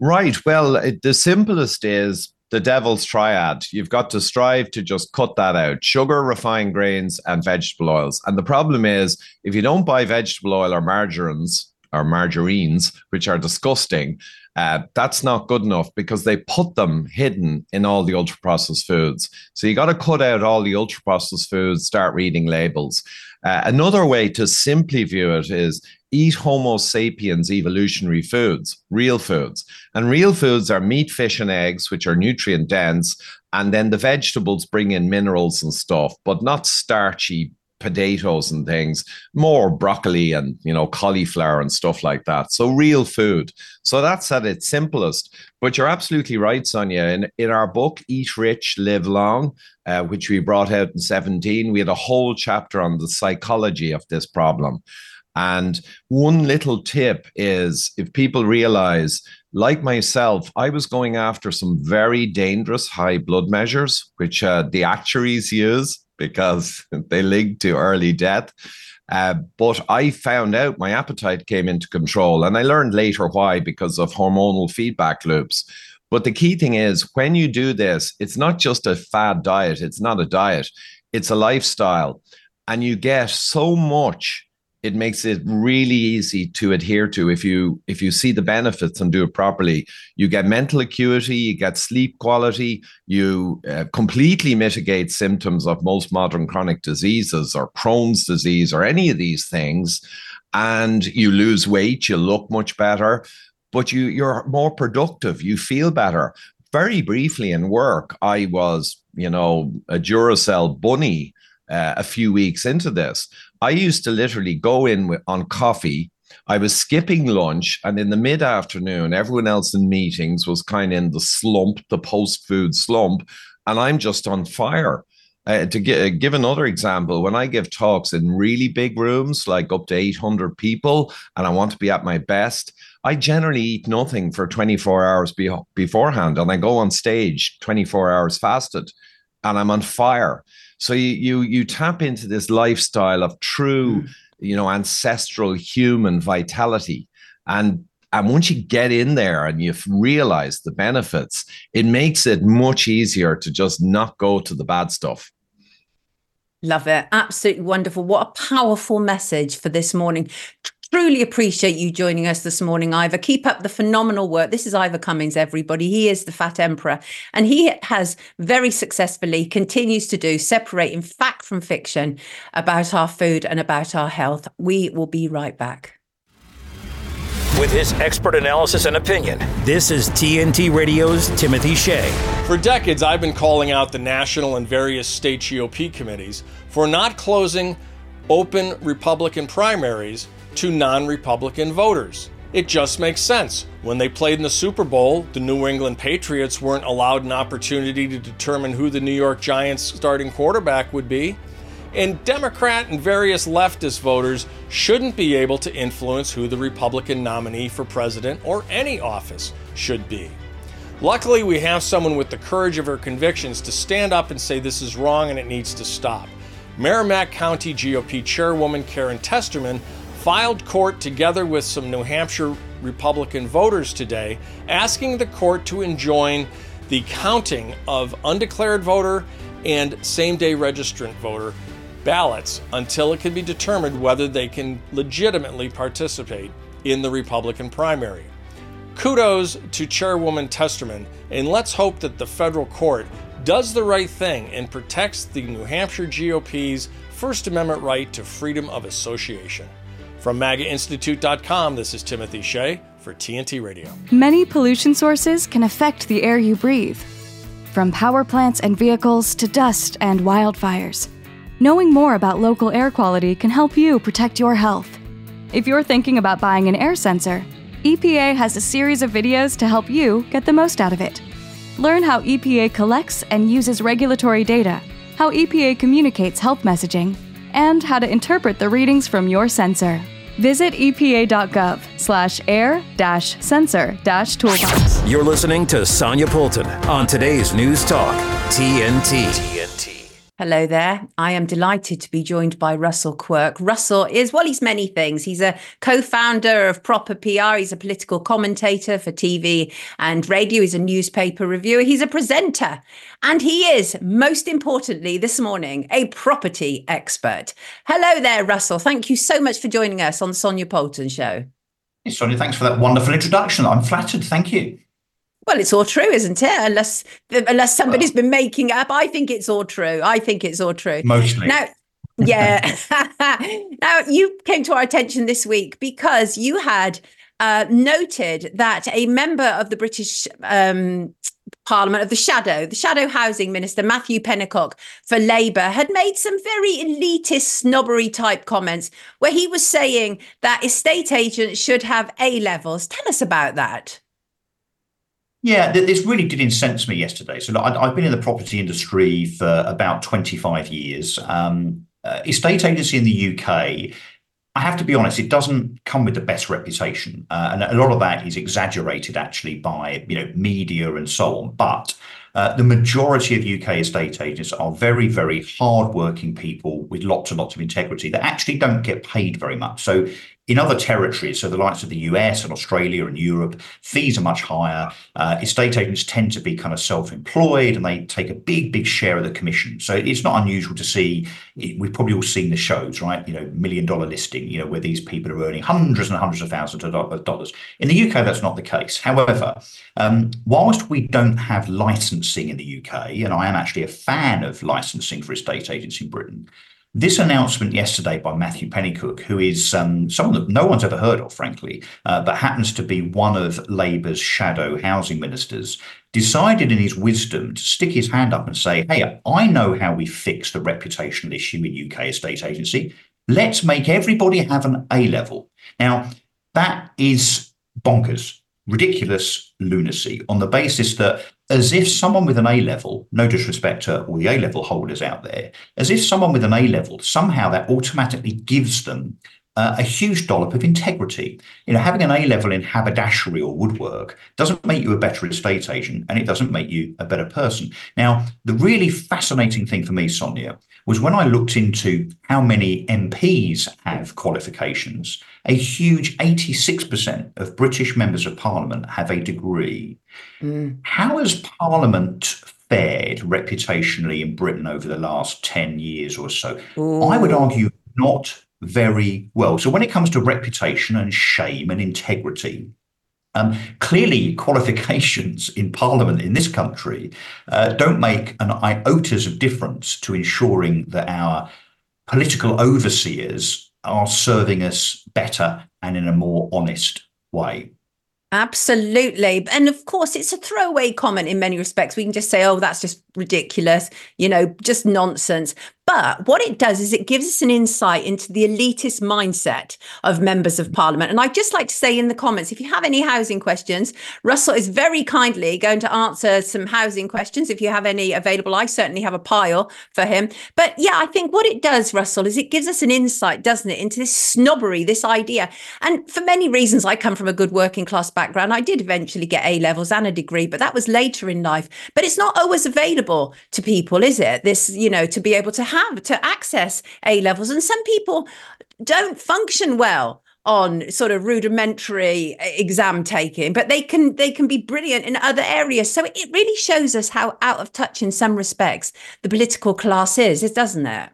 Right. Well, it, the simplest is the devil's triad. You've got to strive to just cut that out sugar, refined grains, and vegetable oils. And the problem is, if you don't buy vegetable oil or margarines, or margarines, which are disgusting, uh, that's not good enough because they put them hidden in all the ultra processed foods. So you got to cut out all the ultra processed foods, start reading labels. Uh, another way to simply view it is eat Homo sapiens evolutionary foods, real foods. And real foods are meat, fish, and eggs, which are nutrient dense. And then the vegetables bring in minerals and stuff, but not starchy potatoes and things, more broccoli and you know cauliflower and stuff like that. So real food. So that's at its simplest. But you're absolutely right, Sonia. In in our book Eat Rich, Live Long, uh, which we brought out in 17, we had a whole chapter on the psychology of this problem. And one little tip is if people realize, like myself, I was going after some very dangerous high blood measures, which uh, the actuaries use because (laughs) they link to early death. Uh, but I found out my appetite came into control, and I learned later why because of hormonal feedback loops. But the key thing is when you do this, it's not just a fad diet, it's not a diet, it's a lifestyle. And you get so much it makes it really easy to adhere to. If you if you see the benefits and do it properly you get mental acuity you get sleep quality you uh, completely mitigate symptoms of most modern chronic diseases or crohn's disease or any of these things and you lose weight you look much better but you you're more productive you feel better. Very briefly in work i was you know a duracell bunny uh, a few weeks into this I used to literally go in with, on coffee. I was skipping lunch, and in the mid afternoon, everyone else in meetings was kind of in the slump, the post food slump, and I'm just on fire. Uh, to get, uh, give another example, when I give talks in really big rooms, like up to 800 people, and I want to be at my best, I generally eat nothing for 24 hours be- beforehand, and I go on stage 24 hours fasted, and I'm on fire. So you you you tap into this lifestyle of true, mm. you know, ancestral human vitality. And and once you get in there and you realize the benefits, it makes it much easier to just not go to the bad stuff. Love it. Absolutely wonderful. What a powerful message for this morning. Truly appreciate you joining us this morning, Ivor. Keep up the phenomenal work. This is Ivor Cummins, everybody. He is the Fat Emperor, and he has very successfully continues to do separating fact from fiction about our food and about our health. We will be right back. With his expert analysis and opinion, this is TNT Radio's Timothy Shea. For decades, I've been calling out the national and various state GOP committees for not closing open Republican primaries to non Republican voters. It just makes sense. When they played in the Super Bowl, the New England Patriots weren't allowed an opportunity to determine who the New York Giants starting quarterback would be. And Democrat and various leftist voters shouldn't be able to influence who the Republican nominee for president or any office should be. Luckily, we have someone with the courage of her convictions to stand up and say this is wrong and it needs to stop. Merrimack County GOP Chairwoman Karen Testerman filed court together with some New Hampshire Republican voters today, asking the court to enjoin the counting of undeclared voter and same day registrant voter ballots until it can be determined whether they can legitimately participate in the Republican primary. Kudos to Chairwoman Testerman, and let's hope that the federal court does the right thing and protects the New Hampshire GOP's First Amendment right to freedom of association. From MAGAInstitute.com, this is Timothy Shea for TNT Radio. Many pollution sources can affect the air you breathe, from power plants and vehicles to dust and wildfires. Knowing more about local air quality can help you protect your health. If you're thinking about buying an air sensor, EPA has a series of videos to help you get the most out of it. Learn how EPA collects and uses regulatory data, how EPA communicates health messaging, and how to interpret the readings from your sensor. Visit epa.gov slash air dash sensor dash toolbox. You're listening to Sonia Poulton on today's News Talk, TNT. TNT. Hello there. I am delighted to be joined by Russell Quirk. Russell is, well, he's many things. He's a co founder of Proper PR. He's a political commentator for TV and radio. He's a newspaper reviewer. He's a presenter. And he is, most importantly, this morning, a property expert. Hello there, Russell. Thank you so much for joining us on the Sonia Poulton Show. Hey, Sonia, thanks for that wonderful introduction. I'm flattered. Thank you. Well, it's all true, isn't it? Unless unless somebody's well, been making up, I think it's all true. I think it's all true. Mostly. Now, yeah. (laughs) now you came to our attention this week because you had uh, noted that a member of the British um, Parliament of the Shadow, the Shadow Housing Minister Matthew Pennycook for Labour, had made some very elitist, snobbery type comments where he was saying that estate agents should have A levels. Tell us about that. Yeah, this really did incense me yesterday. So I've been in the property industry for about 25 years. Um, uh, estate agency in the UK, I have to be honest, it doesn't come with the best reputation, uh, and a lot of that is exaggerated actually by you know media and so on. But Uh, the majority of UK estate agents are very, very hard-working people with lots and lots of integrity that actually don't get paid very much. So in other territories, so the likes of the US and Australia and Europe, fees are much higher. Uh, estate agents tend to be kind of self-employed and they take a big, big share of the commission. So it's not unusual to see. We've probably all seen the shows, right? You know, million dollar listing, you know, where these people are earning hundreds and hundreds of thousands of dollars. In the UK, that's not the case. However, um, whilst we don't have licensing in the UK, and I am actually a fan of licensing for estate agents in Britain, this announcement yesterday by Matthew Pennycook, who is um, someone that no one's ever heard of, frankly, uh, but happens to be one of Labour's shadow housing ministers, decided in his wisdom to stick his hand up and say, Hey, I know how we fix the reputational issue in UK estate agency. Let's make everybody have an A level. Now, that is bonkers ridiculous lunacy on the basis that as if someone with an A level, no disrespect to all the A level holders out there, as if someone with an A level somehow that automatically gives them uh, a huge dollop of integrity. You know, having an A level in haberdashery or woodwork doesn't make you a better estate agent and it doesn't make you a better person. Now, the really fascinating thing for me, Sonia, was when I looked into how many MPs have qualifications, a huge 86% of British members of parliament have a degree. Mm. How has parliament fared reputationally in Britain over the last 10 years or so? Ooh. I would argue not very well. So when it comes to reputation and shame and integrity, um, clearly, qualifications in Parliament in this country uh, don't make an iota's of difference to ensuring that our political overseers are serving us better and in a more honest way. Absolutely. And of course, it's a throwaway comment in many respects. We can just say, oh, that's just ridiculous, you know, just nonsense. But what it does is it gives us an insight into the elitist mindset of members of parliament. And I'd just like to say in the comments if you have any housing questions, Russell is very kindly going to answer some housing questions if you have any available. I certainly have a pile for him. But yeah, I think what it does, Russell, is it gives us an insight, doesn't it, into this snobbery, this idea. And for many reasons, I come from a good working class background. I did eventually get A levels and a degree, but that was later in life. But it's not always available to people, is it? This, you know, to be able to have to access A levels. And some people don't function well on sort of rudimentary uh, exam taking but they can they can be brilliant in other areas so it really shows us how out of touch in some respects the political class is it doesn't it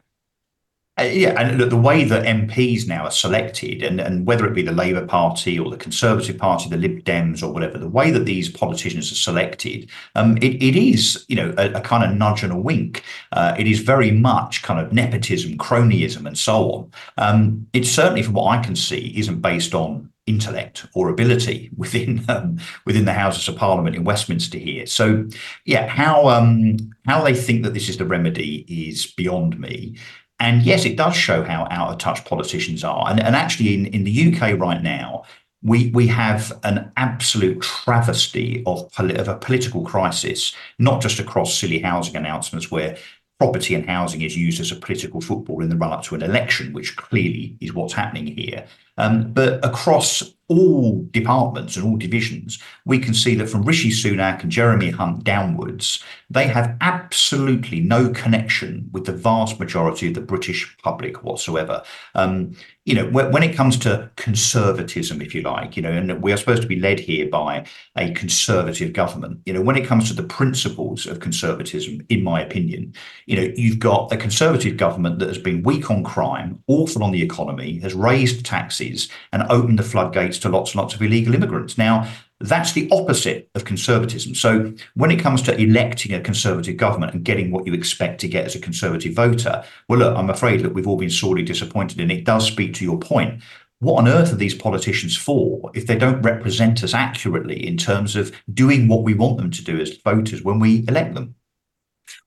uh, yeah, and the way that MPs now are selected, and, and whether it be the Labour Party or the Conservative Party, the Lib Dems or whatever, the way that these politicians are selected, um, it, it is, you know, a, a, kind of nudge and a wink. Uh, it is very much kind of nepotism, cronyism, and so on. Um, it certainly, from what I can see, isn't based on intellect or ability (laughs) within um, within the Houses of Parliament in Westminster here. So, yeah, how um, how they think that this is the remedy is beyond me. And yes, it does show how out of touch politicians are. And, and actually, in, in the UK right now, we we have an absolute travesty of, of a political crisis, not just across silly housing announcements where property and housing is used as a political football in the run up to an election, which clearly is what's happening here. Um, but across all departments and all divisions, we can see that from Rishi Sunak and Jeremy Hunt downwards, they have absolutely no connection with the vast majority of the British public whatsoever. Um, you know, when it comes to conservatism, if you like, you know, and we are supposed to be led here by a conservative government, you know, when it comes to the principles of conservatism, in my opinion, you know, you've got a conservative government that has been weak on crime, awful on the economy, has raised taxes and opened the floodgates to lots and lots of illegal immigrants. Now, that's the opposite of conservatism. So when it comes to electing a conservative government and getting what you expect to get as a conservative voter, well, look, I'm afraid that we've all been sorely disappointed. And it does speak to your point. What on earth are these politicians for if they don't represent us accurately in terms of doing what we want them to do as voters when we elect them?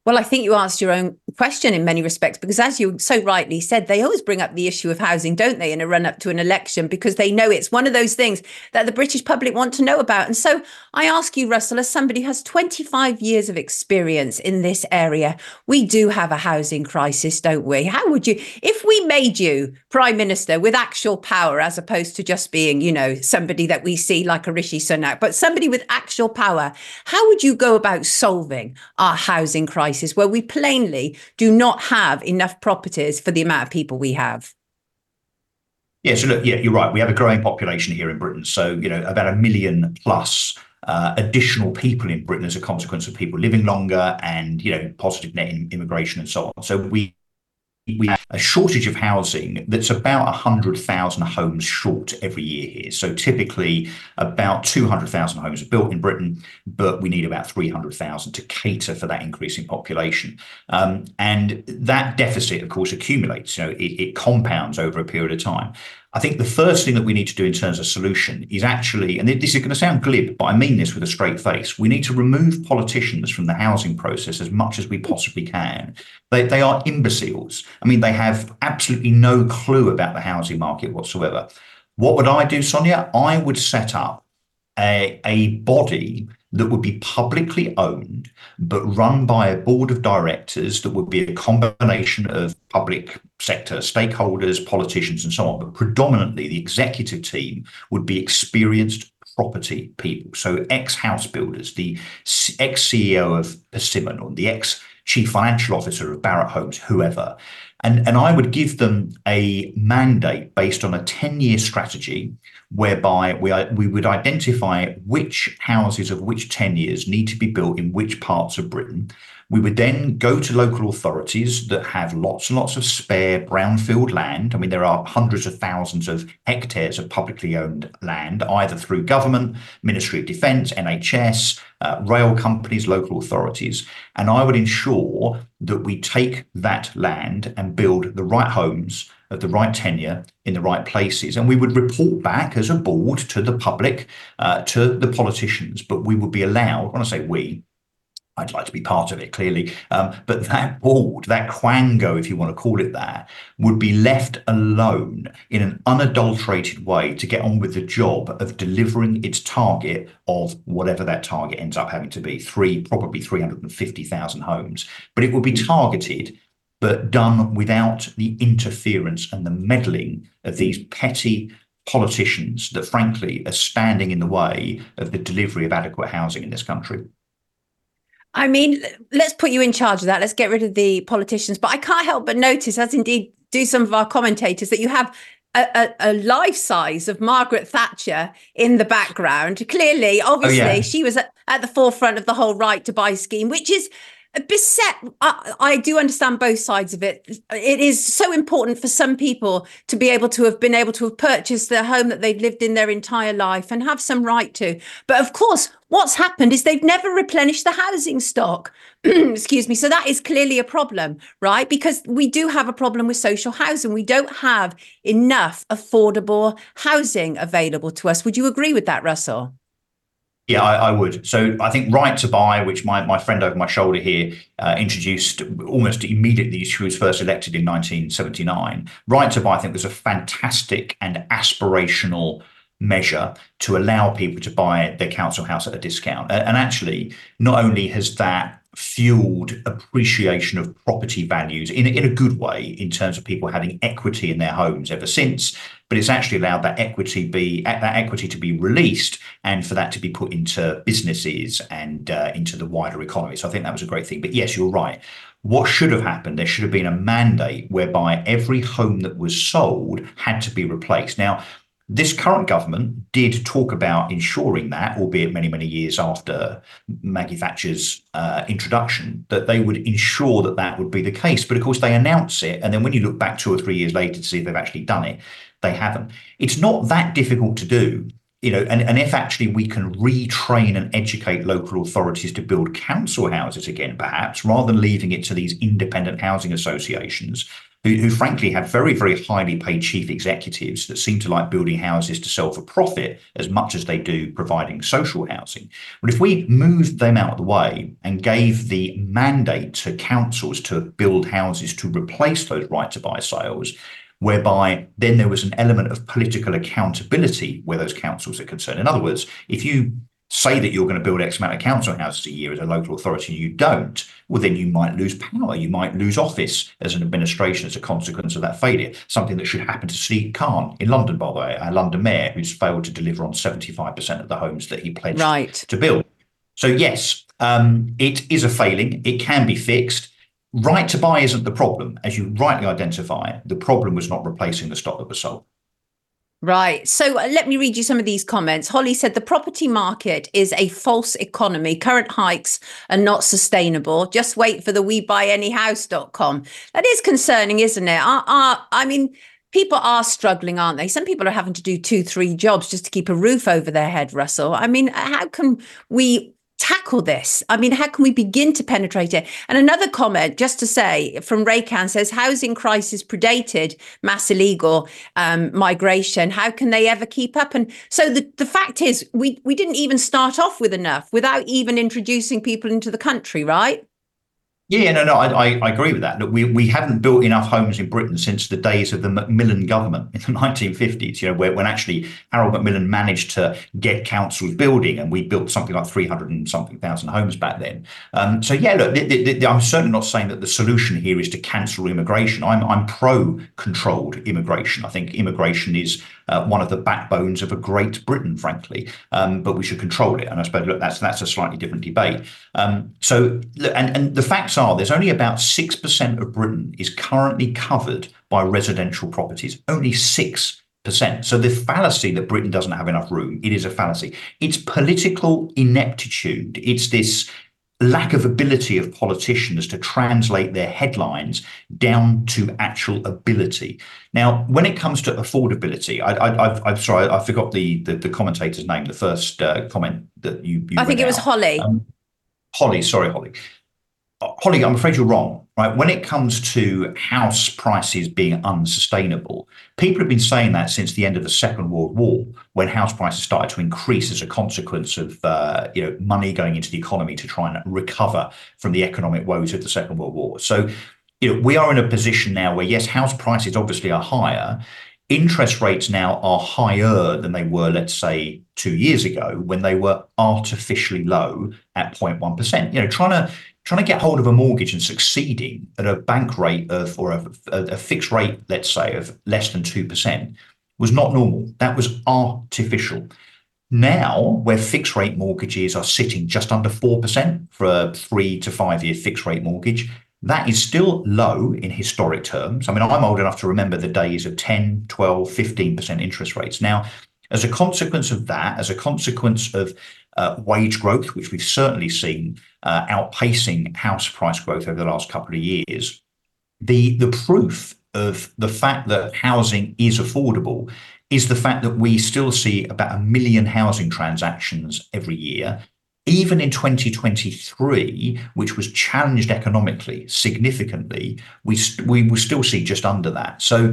Well, I think you asked your own question in many respects because, as you so rightly said, they always bring up the issue of housing, don't they, in a run up to an election because they know it's one of those things that the British public want to know about. And so I ask you, Russell, as somebody who has 25 years of experience in this area, we do have a housing crisis, don't we? How would you, if we made you Prime Minister with actual power as opposed to just being, you know, somebody that we see like a Rishi Sunak, but somebody with actual power, how would you go about solving our housing crisis? Crisis where we plainly do not have enough properties for the amount of people we have. Yeah, so look, yeah, you're right. We have a growing population here in Britain. So, you know, about a million plus uh, additional people in Britain as a consequence of people living longer and, you know, positive net immigration and so on. So we we have a shortage of housing that's about 100,000 homes short every year here. So typically about 200,000 homes are built in Britain, but we need about 300,000 to cater for that increasing population. Um, and that deficit, of course, accumulates. You know, it, it compounds over a period of time. I think the first thing that we need to do in terms of solution is actually, and this is going to sound glib, but I mean this with a straight face, we need to remove politicians from the housing process as much as we possibly can. They, they are imbeciles. I mean, they have absolutely no clue about the housing market whatsoever. What would I do, Sonia? I would set up a, a body that would be publicly owned, but run by a board of directors that would be a combination of public sector stakeholders, politicians, and so on. But predominantly, the executive team would be experienced property people. So, ex house builders, the ex CEO of Persimmon, or the ex chief financial officer of Barratt Homes, whoever. And, and I would give them a mandate based on a 10 year strategy whereby we, uh, we would identify which houses of which 10 years need to be built in which parts of Britain. We would then go to local authorities that have lots and lots of spare brownfield land. I mean, there are hundreds of thousands of hectares of publicly owned land, either through government, Ministry of Defence, NHS, uh, rail companies, local authorities. And I would ensure that we take that land and build the right homes of the right tenure in the right places. And we would report back as a board to the public, uh, to the politicians, but we would be allowed, when I say we, I'd like to be part of it, clearly. Um, but that board, that quango, if you want to call it that, would be left alone in an unadulterated way to get on with the job of delivering its target of whatever that target ends up having to be three, probably 350,000 homes. But it would be targeted, but done without the interference and the meddling of these petty politicians that, frankly, are standing in the way of the delivery of adequate housing in this country. I mean, let's put you in charge of that. Let's get rid of the politicians. But I can't help but notice, as indeed do some of our commentators, that you have a, a, a life size of Margaret Thatcher in the background. Clearly, obviously, oh, yeah. she was at, at the forefront of the whole right to buy scheme, which is beset I, I, do understand both sides of it. It is so important for some people to be able to have been able to have purchased their home that they've lived in their entire life and have some right to. But of course what's happened is they've never replenished the housing stock. (clears throat) Excuse me. So that is clearly a problem right? Because we do have a problem with social housing. We don't have enough affordable housing available to us. Would you agree with that russell yeah, I, I, would. So I think Right to Buy, which my, my friend over my shoulder here uh, introduced almost immediately she was first elected in 1979. Right to Buy, I think, was a fantastic and aspirational measure to allow people to buy their council house at a discount. And actually, not only has that fueled appreciation of property values in, in a good way in terms of people having equity in their homes ever since but it's actually allowed that equity be that equity to be released and for that to be put into businesses and uh, into the wider economy. So i think that was a great thing. But yes you're right. What should have happened there should have been a mandate whereby every home that was sold had to be replaced. Now this current government did talk about ensuring that, albeit many, many years after Maggie Thatcher's uh, introduction, that they would ensure that that would be the case. But of course, they announce it. And then when you look back two or three years later to see if they've actually done it, they haven't. It's not that difficult to do. You know, and, and if actually we can retrain and educate local authorities to build council houses again, perhaps, rather than leaving it to these independent housing associations, who, who frankly had very, very highly paid chief executives that seem to like building houses to sell for profit as much as they do providing social housing. But if we moved them out of the way and gave the mandate to councils to build houses to replace those right to buy sales, whereby then there was an element of political accountability where those councils are concerned. In other words, if you say that you're going to build X amount of council houses a year as a local authority and you don't, well, then you might lose power. You might lose office as an administration as a consequence of that failure. Something that should happen to Sadiq Khan in London, by the way, our London mayor, who's failed to deliver on 75% of the homes that he pledged right. to build. So, yes, um, it is a failing. It can be fixed. Right to buy isn't the problem. As you rightly identify, the problem was not replacing the stock that was sold. Right. So uh, let me read you some of these comments. Holly said the property market is a false economy. Current hikes are not sustainable. Just wait for the webuyanyhouse.com. That is concerning, isn't it? I, I, I mean, people are struggling, aren't they? Some people are having to do two, three jobs just to keep a roof over their head, Russell. I mean, how can we tackle this? I mean, how can we begin to penetrate it? And another comment, just to say, from Raycan says, housing crisis predated mass illegal um, migration. How can they ever keep up? And so the, the fact is, we, we didn't even start off with enough without even introducing people into the country, right? Yeah, no, no, I, I, agree with that. Look, we, we haven't built enough homes in Britain since the days of the Macmillan government in the (laughs) 1950s, you know, where, when actually Harold Macmillan managed to get councils building and we built something like 300 and something thousand homes back then. Um, so, yeah, look, the, the, the, I'm certainly not saying that the solution here is to cancel immigration. I'm, I'm pro controlled immigration. I think immigration is uh, one of the backbones of a great Britain, frankly. Um, but we should control it. And I suppose look, that's that's a slightly different debate. Um, so, and and the facts are, there's only about six percent of Britain is currently covered by residential properties. Only six percent. So the fallacy that Britain doesn't have enough room, it is a fallacy. It's political ineptitude. It's this lack of ability of politicians to translate their headlines down to actual ability. Now, when it comes to affordability, I, am sorry, I forgot the, the, the commentator's name. The first uh, comment that you, you I think it was. Holly. Um, Holly, sorry, Holly. Holly, I'm afraid you're wrong. Right, when it comes to house prices being unsustainable, people have been saying that since the end of the Second World War, when house prices started to increase as a consequence of uh, you know money going into the economy to try and recover from the economic woes of the Second World War. So, you know, we are in a position now where yes, house prices obviously are higher. Interest rates now are higher than they were, let's say, two years ago when they were artificially low at 0.1%. You know, trying to trying to get hold of a mortgage and succeeding at a bank rate of or a, a fixed rate, let's say, of less than two percent was not normal. That was artificial. Now, where fixed rate mortgages are sitting just under 4% for a three to five year fixed rate mortgage, that is still low in historic terms. I mean, I'm old enough to remember the days of 10, 12, 15% interest rates. Now, as a consequence of that, as a consequence of uh, wage growth, which we've certainly seen uh, outpacing house price growth over the last couple of years, the the proof of the fact that housing is affordable is the fact that we still see about a million housing transactions every year even in 2023, which was challenged economically significantly, we st- we will still see just under that. So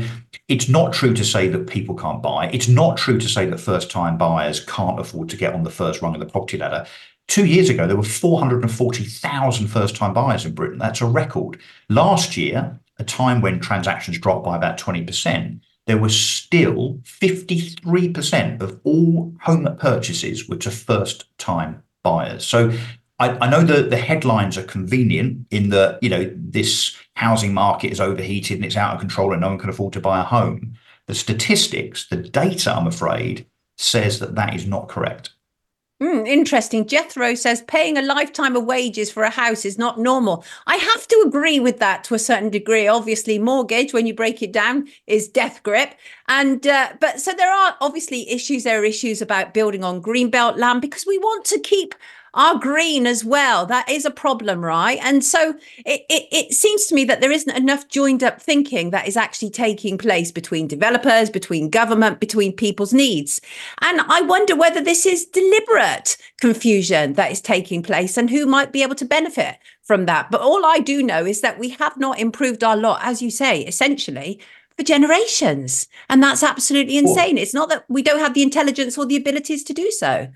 it's not true to say that people can't buy. It's not true to say that first-time buyers can't afford to get on the first rung of the property ladder. Two years ago, there were 440,000 first-time buyers in Britain. That's a record. Last year, a time when transactions dropped by about 20%, there was still 53% of all home purchases were to first-time buyers. So I, I, know that the headlines are convenient in that, you know, this housing market is overheated and it's out of control and no one can afford to buy a home. The statistics, the data, I'm afraid, says that that is not correct. Mm, interesting. Jethro says paying a lifetime of wages for a house is not normal. I have to agree with that to a certain degree. Obviously, mortgage, when you break it down, is death grip. And uh, but so there are obviously issues. There are issues about building on greenbelt land because we want to keep are green as well. That is a problem, right? And so it, it, it, seems to me that there isn't enough joined up thinking that is actually taking place between developers, between government, between people's needs. And I wonder whether this is deliberate confusion that is taking place and who might be able to benefit from that. But all I do know is that we have not improved our lot, as you say, essentially for generations. And that's absolutely insane. It's not that we don't have the intelligence or the abilities to do so.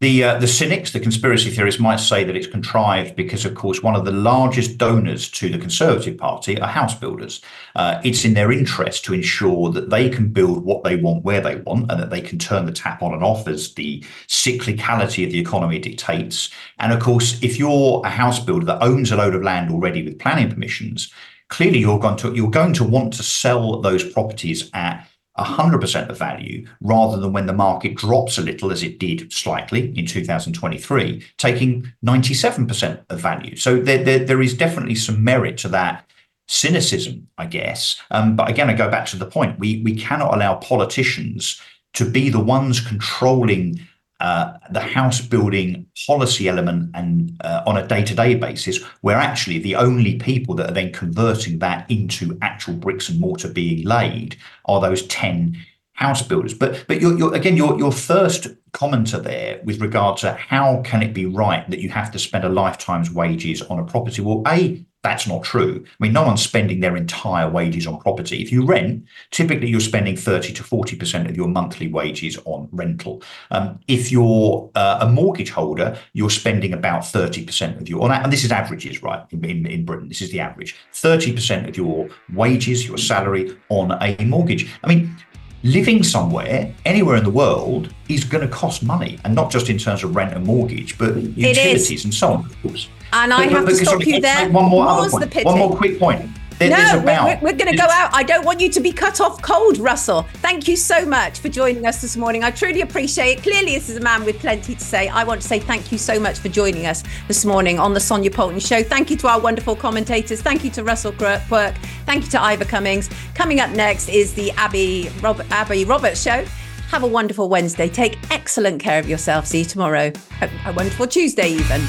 The uh, the cynics, the conspiracy theorists, might say that it's contrived because, of course, one of the largest donors to the Conservative Party are house builders. Uh, it's in their interest to ensure that they can build what they want where they want, and that they can turn the tap on and off as the cyclicality of the economy dictates. And of course, if you're a house builder that owns a load of land already with planning permissions, clearly you're going to you're going to want to sell those properties at 100% of value rather than when the market drops a little, as it did slightly in 2023, taking 97% of value. So there, there, there is definitely some merit to that cynicism, I guess. Um, but again, I go back to the point we, we cannot allow politicians to be the ones controlling the house building policy element and uh, on a day-to-day basis where actually the only people that are then converting that into actual bricks and mortar being laid are those 10 house builders but but again your your first commenter there with regard to how can it be right that you have to spend a lifetime's wages on a property well a that's not true. I mean, no one's spending their entire wages on property. If you rent, typically you're spending 30 to 40% of your monthly wages on rental. Um, if you're uh, a mortgage holder, you're spending about 30% of your, and this is averages, right, in, in, in Britain, this is the average 30% of your wages, your salary on a mortgage. I mean, living somewhere, anywhere in the world, is going to cost money, and not just in terms of rent and mortgage, but utilities and so on, of course. And but, I have but, to stop you there. One more other point. One more quick point. No, we're, we're going to go out. I don't want you to be cut off cold, Russell. Thank you so much for joining us this morning. I truly appreciate it. Clearly, this is a man with plenty to say. I want to say thank you so much for joining us this morning on the Sonia Poulton Show. Thank you to our wonderful commentators. Thank you to Russell Quirk. Thank you to Ivor Cummins. Coming up next is the Abby, Rob- Abby Roberts Show. Have a wonderful Wednesday. Take excellent care of yourself. See you tomorrow. A, a wonderful Tuesday, even.